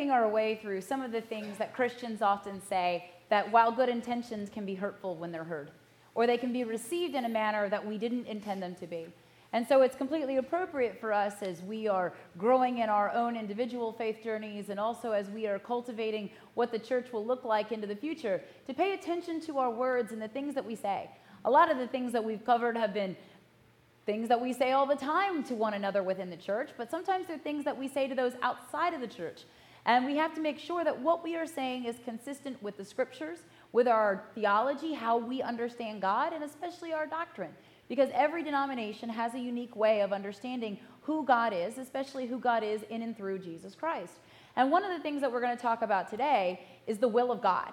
Working our way through some of the things that Christians often say that while good intentions can be hurtful when they're heard, or they can be received in a manner that we didn't intend them to be. And so it's completely appropriate for us as we are growing in our own individual faith journeys and also as we are cultivating what the church will look like into the future to pay attention to our words and the things that we say. A lot of the things that we've covered have been things that we say all the time to one another within the church, but sometimes they're things that we say to those outside of the church. And we have to make sure that what we are saying is consistent with the scriptures, with our theology, how we understand God, and especially our doctrine. Because every denomination has a unique way of understanding who God is, especially who God is in and through Jesus Christ. And one of the things that we're going to talk about today is the will of God.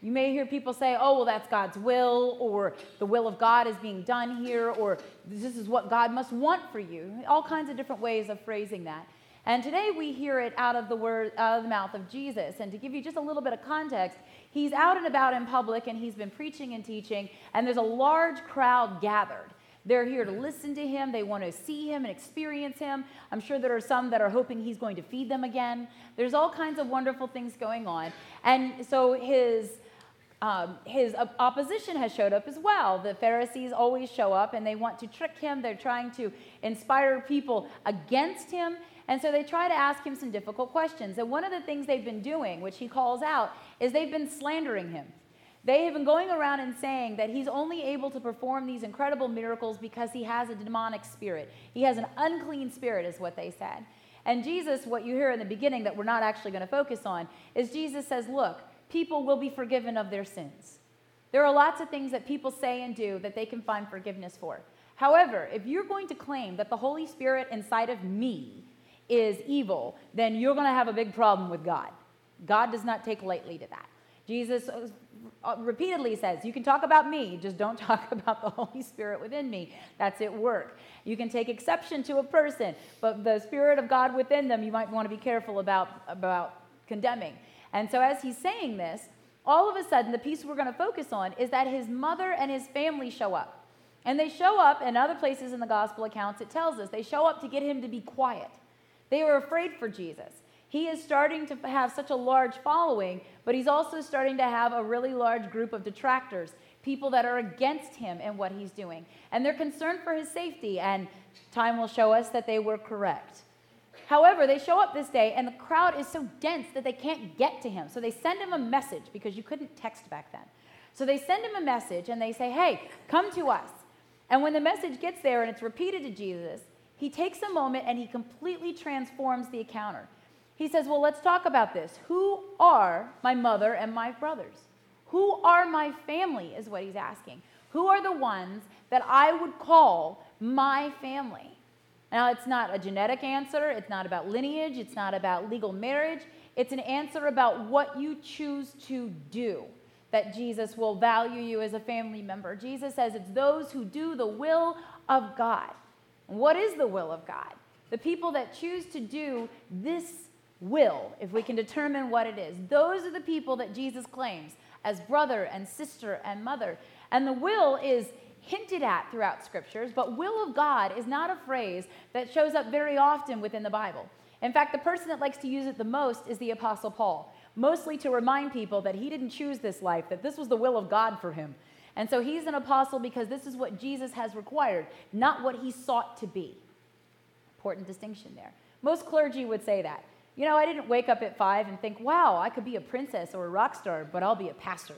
You may hear people say, oh, well, that's God's will, or the will of God is being done here, or this is what God must want for you. All kinds of different ways of phrasing that. And today we hear it out of the word out of the mouth of Jesus. And to give you just a little bit of context, he's out and about in public and he's been preaching and teaching, and there's a large crowd gathered. They're here to listen to him. They want to see him and experience him. I'm sure there are some that are hoping he's going to feed them again. There's all kinds of wonderful things going on. And so his um, his opposition has showed up as well. The Pharisees always show up and they want to trick him. They're trying to inspire people against him. And so they try to ask him some difficult questions. And one of the things they've been doing, which he calls out, is they've been slandering him. They have been going around and saying that he's only able to perform these incredible miracles because he has a demonic spirit. He has an unclean spirit, is what they said. And Jesus, what you hear in the beginning that we're not actually going to focus on, is Jesus says, Look, people will be forgiven of their sins. There are lots of things that people say and do that they can find forgiveness for. However, if you're going to claim that the Holy Spirit inside of me is evil, then you're going to have a big problem with God. God does not take lightly to that. Jesus uh, repeatedly says, You can talk about me, just don't talk about the Holy Spirit within me. That's at work. You can take exception to a person, but the Spirit of God within them, you might want to be careful about, about condemning. And so, as he's saying this, all of a sudden, the piece we're going to focus on is that his mother and his family show up. And they show up, in other places in the gospel accounts, it tells us they show up to get him to be quiet. They were afraid for Jesus. He is starting to have such a large following, but he's also starting to have a really large group of detractors, people that are against him and what he's doing. And they're concerned for his safety, and time will show us that they were correct. However, they show up this day, and the crowd is so dense that they can't get to him. So they send him a message because you couldn't text back then. So they send him a message and they say, Hey, come to us. And when the message gets there and it's repeated to Jesus, he takes a moment and he completely transforms the encounter. He says, Well, let's talk about this. Who are my mother and my brothers? Who are my family, is what he's asking. Who are the ones that I would call my family? Now, it's not a genetic answer, it's not about lineage, it's not about legal marriage. It's an answer about what you choose to do that Jesus will value you as a family member. Jesus says it's those who do the will of God. What is the will of God? The people that choose to do this will, if we can determine what it is, those are the people that Jesus claims as brother and sister and mother. And the will is hinted at throughout scriptures, but will of God is not a phrase that shows up very often within the Bible. In fact, the person that likes to use it the most is the Apostle Paul, mostly to remind people that he didn't choose this life, that this was the will of God for him. And so he's an apostle because this is what Jesus has required, not what he sought to be. Important distinction there. Most clergy would say that. You know, I didn't wake up at five and think, wow, I could be a princess or a rock star, but I'll be a pastor.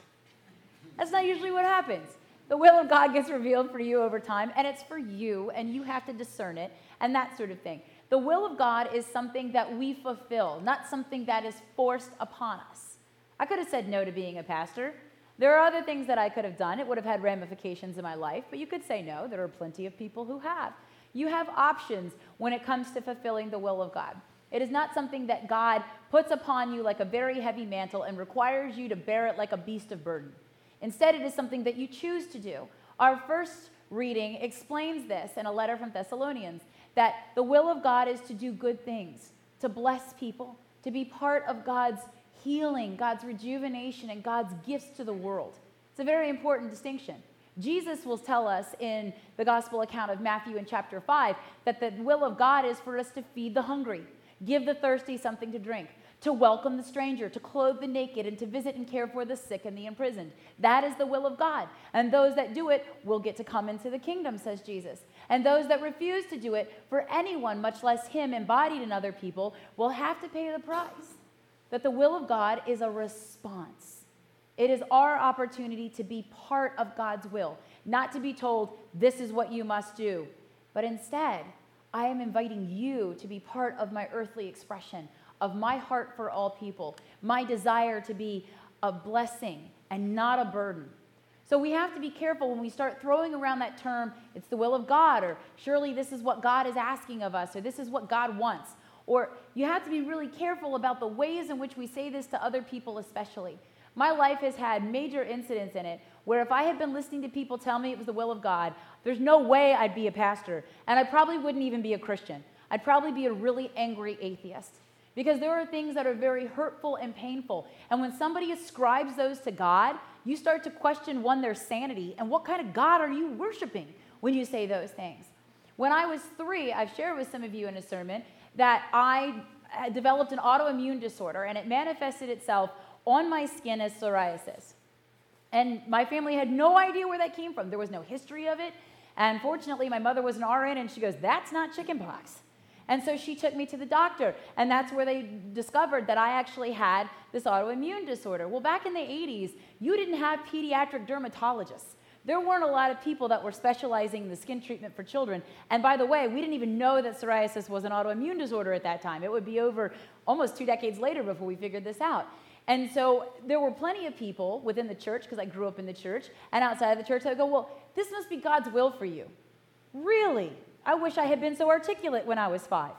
That's not usually what happens. The will of God gets revealed for you over time, and it's for you, and you have to discern it, and that sort of thing. The will of God is something that we fulfill, not something that is forced upon us. I could have said no to being a pastor. There are other things that I could have done. It would have had ramifications in my life, but you could say no. There are plenty of people who have. You have options when it comes to fulfilling the will of God. It is not something that God puts upon you like a very heavy mantle and requires you to bear it like a beast of burden. Instead, it is something that you choose to do. Our first reading explains this in a letter from Thessalonians that the will of God is to do good things, to bless people, to be part of God's healing, God's rejuvenation, and God's gifts to the world. It's a very important distinction. Jesus will tell us in the gospel account of Matthew in chapter 5 that the will of God is for us to feed the hungry, give the thirsty something to drink, to welcome the stranger, to clothe the naked, and to visit and care for the sick and the imprisoned. That is the will of God. And those that do it will get to come into the kingdom, says Jesus. And those that refuse to do it for anyone, much less Him embodied in other people, will have to pay the price. That the will of God is a response. It is our opportunity to be part of God's will, not to be told, this is what you must do, but instead, I am inviting you to be part of my earthly expression of my heart for all people, my desire to be a blessing and not a burden. So we have to be careful when we start throwing around that term, it's the will of God, or surely this is what God is asking of us, or this is what God wants. Or you have to be really careful about the ways in which we say this to other people, especially. My life has had major incidents in it where if I had been listening to people tell me it was the will of God, there's no way I'd be a pastor. And I probably wouldn't even be a Christian. I'd probably be a really angry atheist. Because there are things that are very hurtful and painful. And when somebody ascribes those to God, you start to question, one, their sanity, and what kind of God are you worshiping when you say those things? When I was three, I've shared with some of you in a sermon that I developed an autoimmune disorder, and it manifested itself on my skin as psoriasis. And my family had no idea where that came from. There was no history of it. And fortunately, my mother was an RN, and she goes, That's not chickenpox. And so she took me to the doctor, and that's where they discovered that I actually had this autoimmune disorder. Well, back in the 80s, you didn't have pediatric dermatologists. There weren't a lot of people that were specializing in the skin treatment for children. And by the way, we didn't even know that psoriasis was an autoimmune disorder at that time. It would be over almost two decades later before we figured this out. And so there were plenty of people within the church, because I grew up in the church, and outside of the church, I go, Well, this must be God's will for you. Really? I wish I had been so articulate when I was five.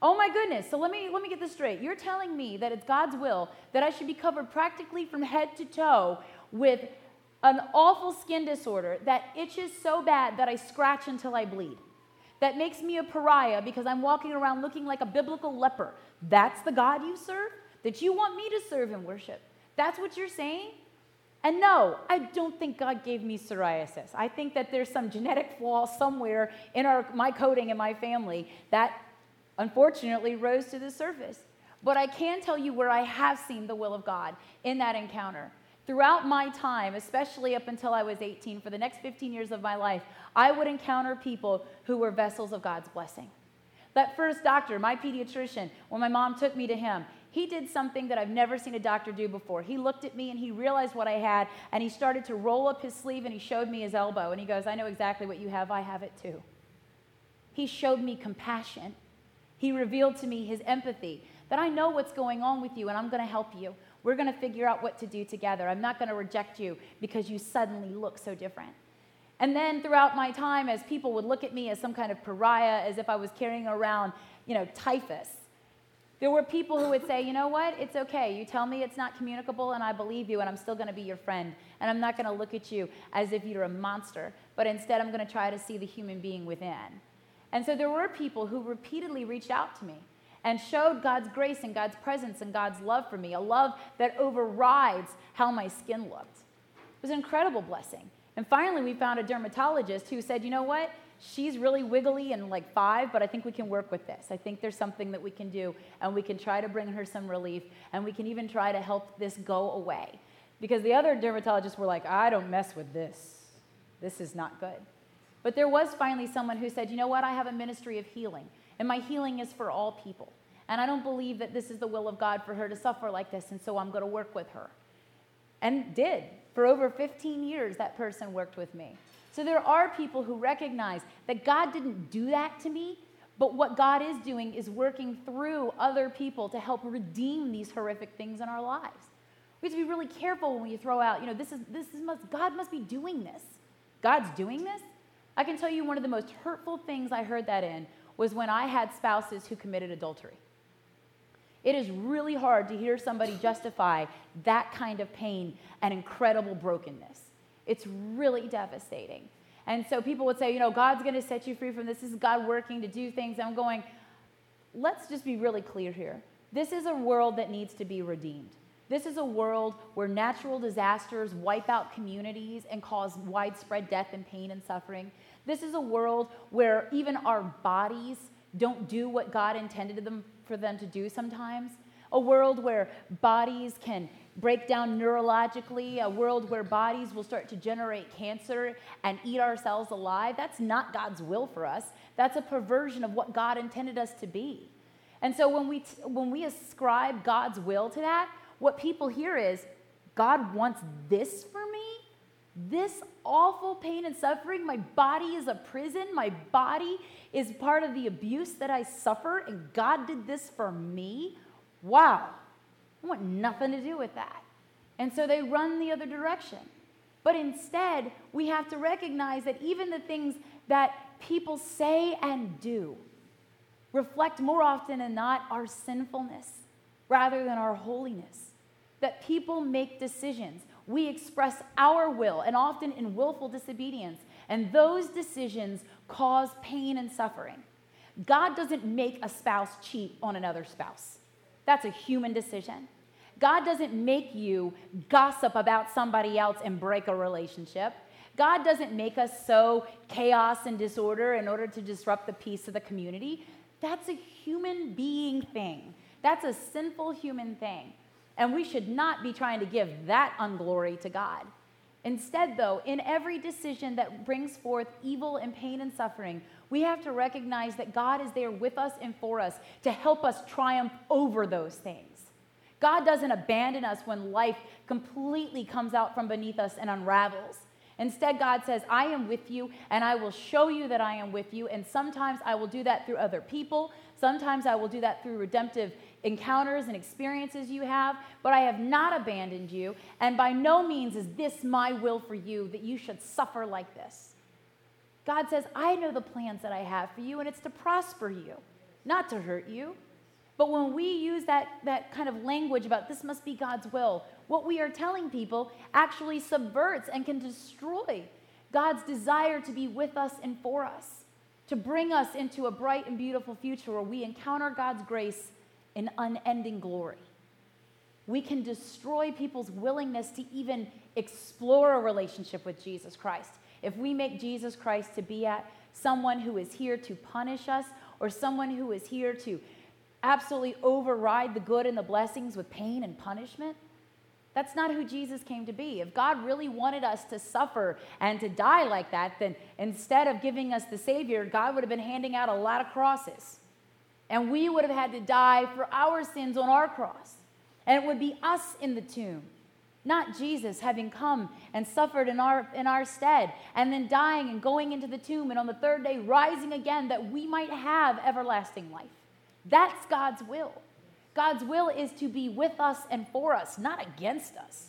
Oh my goodness. So let me let me get this straight. You're telling me that it's God's will that I should be covered practically from head to toe with an awful skin disorder that itches so bad that I scratch until I bleed. That makes me a pariah because I'm walking around looking like a biblical leper. That's the God you serve? That you want me to serve and worship? That's what you're saying? And no, I don't think God gave me psoriasis. I think that there's some genetic flaw somewhere in our, my coding in my family that unfortunately rose to the surface. But I can tell you where I have seen the will of God in that encounter. Throughout my time, especially up until I was 18, for the next 15 years of my life, I would encounter people who were vessels of God's blessing. That first doctor, my pediatrician, when my mom took me to him, he did something that I've never seen a doctor do before. He looked at me and he realized what I had, and he started to roll up his sleeve and he showed me his elbow. And he goes, I know exactly what you have. I have it too. He showed me compassion. He revealed to me his empathy that I know what's going on with you and I'm going to help you. We're going to figure out what to do together. I'm not going to reject you because you suddenly look so different. And then throughout my time, as people would look at me as some kind of pariah, as if I was carrying around, you know, typhus, there were people who would say, you know what, it's okay. You tell me it's not communicable, and I believe you, and I'm still going to be your friend. And I'm not going to look at you as if you're a monster, but instead I'm going to try to see the human being within. And so there were people who repeatedly reached out to me and showed God's grace and God's presence and God's love for me, a love that overrides how my skin looked. It was an incredible blessing. And finally, we found a dermatologist who said, you know what? she's really wiggly and like five, but I think we can work with this. I think there's something that we can do, and we can try to bring her some relief, and we can even try to help this go away. Because the other dermatologists were like, I don't mess with this. This is not good. But there was finally someone who said, You know what? I have a ministry of healing, and my healing is for all people. And I don't believe that this is the will of God for her to suffer like this, and so I'm going to work with her. And did. For over 15 years, that person worked with me. So there are people who recognize that God didn't do that to me, but what God is doing is working through other people to help redeem these horrific things in our lives. We have to be really careful when you throw out, you know, this is this is must God must be doing this. God's doing this. I can tell you one of the most hurtful things I heard that in was when I had spouses who committed adultery. It is really hard to hear somebody justify that kind of pain and incredible brokenness. It's really devastating. And so people would say, you know, God's going to set you free from this. This is God working to do things. I'm going, let's just be really clear here. This is a world that needs to be redeemed. This is a world where natural disasters wipe out communities and cause widespread death and pain and suffering. This is a world where even our bodies don't do what God intended them for them to do sometimes. A world where bodies can break down neurologically, a world where bodies will start to generate cancer and eat ourselves alive. That's not God's will for us. That's a perversion of what God intended us to be. And so when we, when we ascribe God's will to that, what people hear is God wants this for me? This awful pain and suffering? My body is a prison. My body is part of the abuse that I suffer, and God did this for me? Wow. I want nothing to do with that. And so they run the other direction. But instead, we have to recognize that even the things that people say and do reflect more often than not our sinfulness rather than our holiness. That people make decisions. We express our will, and often in willful disobedience. And those decisions cause pain and suffering. God doesn't make a spouse cheat on another spouse. That's a human decision. God doesn't make you gossip about somebody else and break a relationship. God doesn't make us sow chaos and disorder in order to disrupt the peace of the community. That's a human being thing. That's a sinful human thing. And we should not be trying to give that unglory to God. Instead, though, in every decision that brings forth evil and pain and suffering, we have to recognize that God is there with us and for us to help us triumph over those things. God doesn't abandon us when life completely comes out from beneath us and unravels. Instead, God says, I am with you and I will show you that I am with you. And sometimes I will do that through other people. Sometimes I will do that through redemptive encounters and experiences you have. But I have not abandoned you. And by no means is this my will for you that you should suffer like this. God says, I know the plans that I have for you, and it's to prosper you, not to hurt you. But when we use that, that kind of language about this must be God's will, what we are telling people actually subverts and can destroy God's desire to be with us and for us, to bring us into a bright and beautiful future where we encounter God's grace in unending glory. We can destroy people's willingness to even explore a relationship with Jesus Christ. If we make Jesus Christ to be at someone who is here to punish us or someone who is here to absolutely override the good and the blessings with pain and punishment. That's not who Jesus came to be. If God really wanted us to suffer and to die like that, then instead of giving us the Savior, God would have been handing out a lot of crosses. And we would have had to die for our sins on our cross. And it would be us in the tomb, not Jesus having come and suffered in our, in our stead, and then dying and going into the tomb, and on the third day rising again that we might have everlasting life. That's God's will. God's will is to be with us and for us, not against us,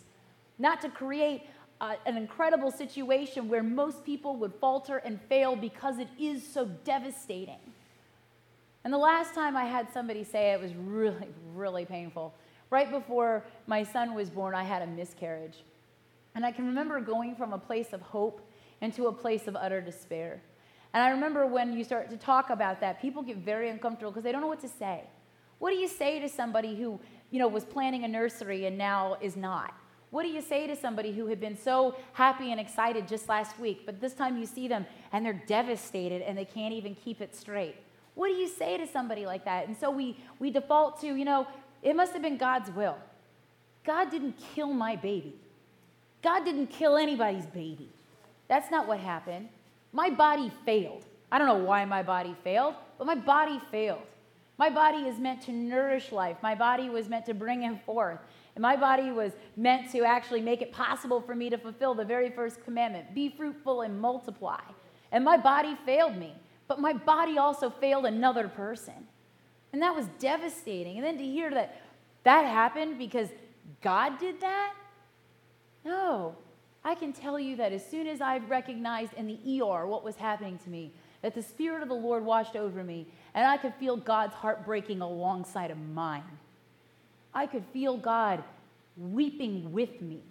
not to create uh, an incredible situation where most people would falter and fail because it is so devastating. And the last time I had somebody say it was really, really painful. Right before my son was born, I had a miscarriage. And I can remember going from a place of hope into a place of utter despair. And I remember when you start to talk about that, people get very uncomfortable because they don't know what to say. What do you say to somebody who, you know, was planning a nursery and now is not? What do you say to somebody who had been so happy and excited just last week, but this time you see them and they're devastated and they can't even keep it straight? What do you say to somebody like that? And so we, we default to, you know, it must have been God's will. God didn't kill my baby. God didn't kill anybody's baby. That's not what happened. My body failed. I don't know why my body failed, but my body failed. My body is meant to nourish life. My body was meant to bring him forth. And my body was meant to actually make it possible for me to fulfill the very first commandment be fruitful and multiply. And my body failed me, but my body also failed another person. And that was devastating. And then to hear that that happened because God did that? No, I can tell you that as soon as I recognized in the ER what was happening to me, that the Spirit of the Lord washed over me, and I could feel God's heart breaking alongside of mine. I could feel God weeping with me.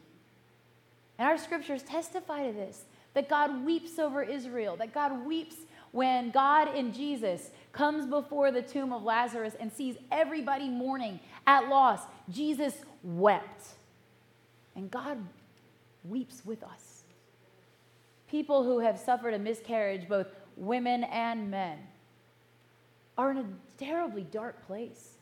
And our scriptures testify to this that God weeps over Israel, that God weeps when God in Jesus comes before the tomb of Lazarus and sees everybody mourning at loss. Jesus wept. And God weeps with us. People who have suffered a miscarriage, both women and men, are in a terribly dark place.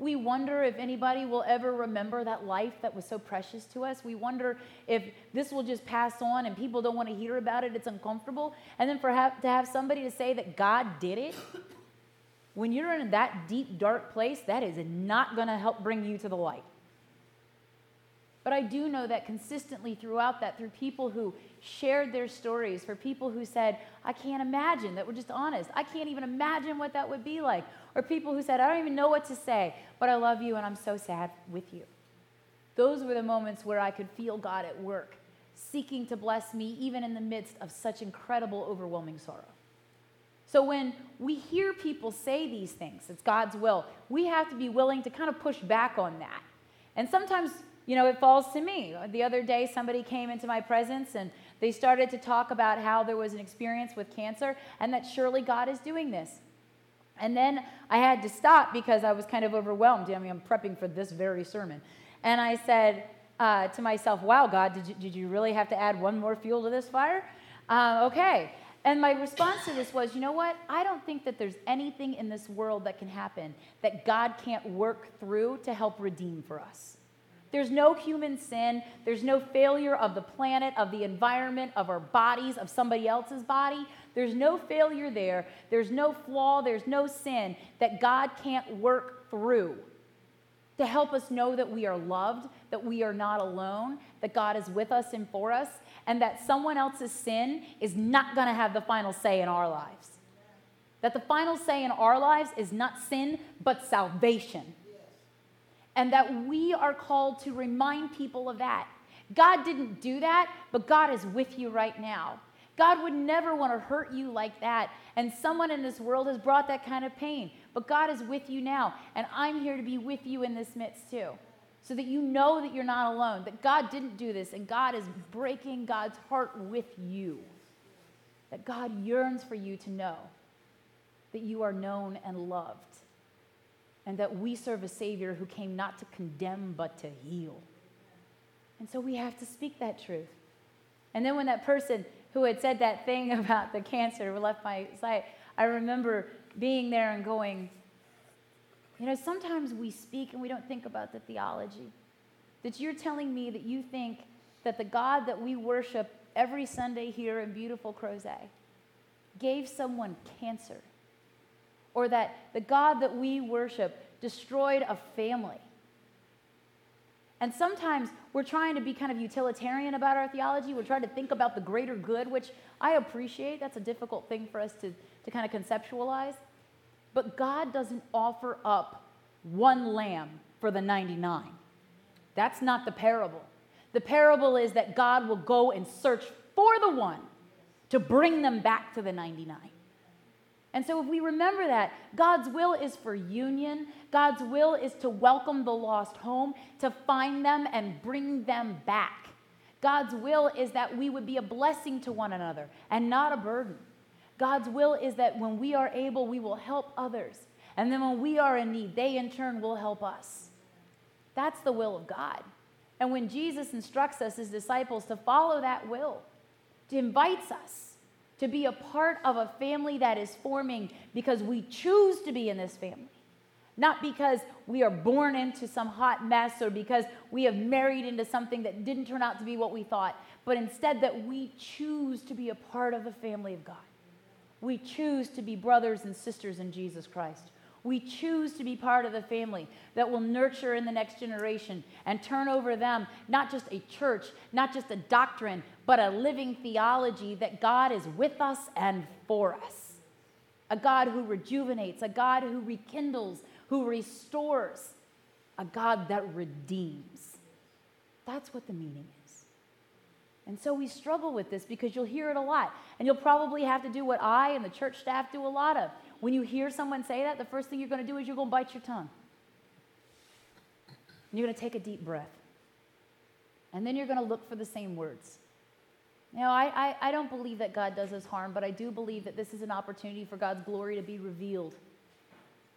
We wonder if anybody will ever remember that life that was so precious to us. We wonder if this will just pass on and people don't want to hear about it. It's uncomfortable. And then for have, to have somebody to say that God did it, when you're in that deep, dark place, that is not going to help bring you to the light. But I do know that consistently throughout that, through people who shared their stories, for people who said, I can't imagine, that were just honest. I can't even imagine what that would be like. Or people who said, I don't even know what to say, but I love you and I'm so sad with you. Those were the moments where I could feel God at work, seeking to bless me even in the midst of such incredible, overwhelming sorrow. So when we hear people say these things, it's God's will, we have to be willing to kind of push back on that. And sometimes, you know, it falls to me. The other day, somebody came into my presence and they started to talk about how there was an experience with cancer and that surely God is doing this. And then I had to stop because I was kind of overwhelmed. I mean, I'm prepping for this very sermon. And I said uh, to myself, wow, God, did you, did you really have to add one more fuel to this fire? Uh, okay. And my response to this was, you know what? I don't think that there's anything in this world that can happen that God can't work through to help redeem for us. There's no human sin. There's no failure of the planet, of the environment, of our bodies, of somebody else's body. There's no failure there. There's no flaw. There's no sin that God can't work through to help us know that we are loved, that we are not alone, that God is with us and for us, and that someone else's sin is not going to have the final say in our lives. That the final say in our lives is not sin, but salvation. And that we are called to remind people of that. God didn't do that, but God is with you right now. God would never want to hurt you like that. And someone in this world has brought that kind of pain. But God is with you now. And I'm here to be with you in this midst too. So that you know that you're not alone, that God didn't do this, and God is breaking God's heart with you. That God yearns for you to know that you are known and loved, and that we serve a Savior who came not to condemn but to heal. And so we have to speak that truth. And then when that person who had said that thing about the cancer left my sight, I remember being there and going, you know, sometimes we speak and we don't think about the theology. That you're telling me that you think that the God that we worship every Sunday here in beautiful Crozet gave someone cancer, or that the God that we worship destroyed a family and sometimes we're trying to be kind of utilitarian about our theology. We're trying to think about the greater good, which I appreciate. That's a difficult thing for us to, to kind of conceptualize. But God doesn't offer up one lamb for the 99. That's not the parable. The parable is that God will go and search for the one to bring them back to the 99. And so, if we remember that, God's will is for union. God's will is to welcome the lost home, to find them and bring them back. God's will is that we would be a blessing to one another and not a burden. God's will is that when we are able, we will help others. And then when we are in need, they in turn will help us. That's the will of God. And when Jesus instructs us as disciples to follow that will, invites us to be a part of a family that is forming because we choose to be in this family. Not because we are born into some hot mess or because we have married into something that didn't turn out to be what we thought, but instead that we choose to be a part of the family of God. We choose to be brothers and sisters in Jesus Christ. We choose to be part of the family that will nurture in the next generation and turn over them not just a church, not just a doctrine, but a living theology that God is with us and for us. A God who rejuvenates, a God who rekindles, who restores, a God that redeems. That's what the meaning is. And so we struggle with this because you'll hear it a lot. And you'll probably have to do what I and the church staff do a lot of when you hear someone say that, the first thing you're going to do is you're going to bite your tongue. And you're going to take a deep breath. And then you're going to look for the same words. Now, I, I, I, don't believe that God does us harm, but I do believe that this is an opportunity for God's glory to be revealed.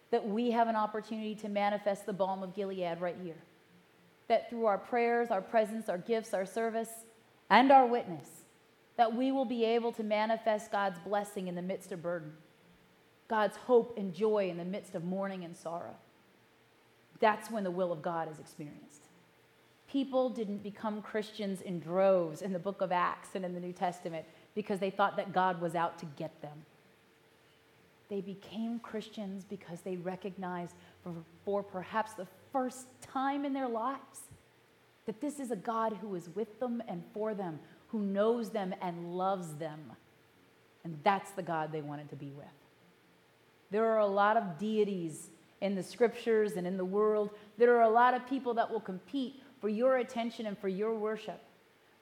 That we have an opportunity to manifest the balm of Gilead right here. That through our prayers, our presence, our gifts, our service, and our witness, that we will be able to manifest God's blessing in the midst of burden, God's hope and joy in the midst of mourning and sorrow. That's when the will of God is experienced. People didn't become Christians in droves in the book of Acts and in the New Testament because they thought that God was out to get them. They became Christians because they recognized for, for perhaps the first time in their lives that this is a God who is with them and for them, who knows them and loves them. And that's the God they wanted to be with. There are a lot of deities in the scriptures and in the world. There are a lot of people that will compete for your attention and for your worship.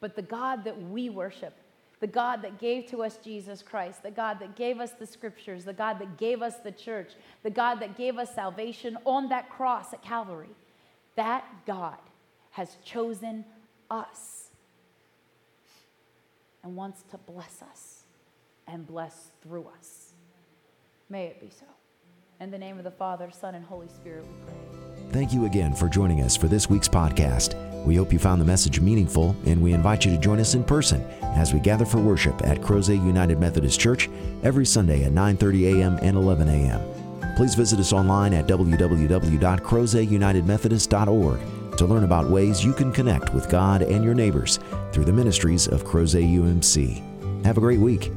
But the God that we worship, the God that gave to us Jesus Christ, the God that gave us the scriptures, the God that gave us the church, the God that gave us salvation on that cross at Calvary, that God has chosen us and wants to bless us and bless through us. May it be so. In the name of the Father, Son, and Holy Spirit, we pray. Thank you again for joining us for this week's podcast. We hope you found the message meaningful, and we invite you to join us in person as we gather for worship at Crozet United Methodist Church every Sunday at 9:30 a.m. and 11 a.m. Please visit us online at www.crozetunitedmethodist.org to learn about ways you can connect with God and your neighbors through the ministries of Crozet UMC. Have a great week.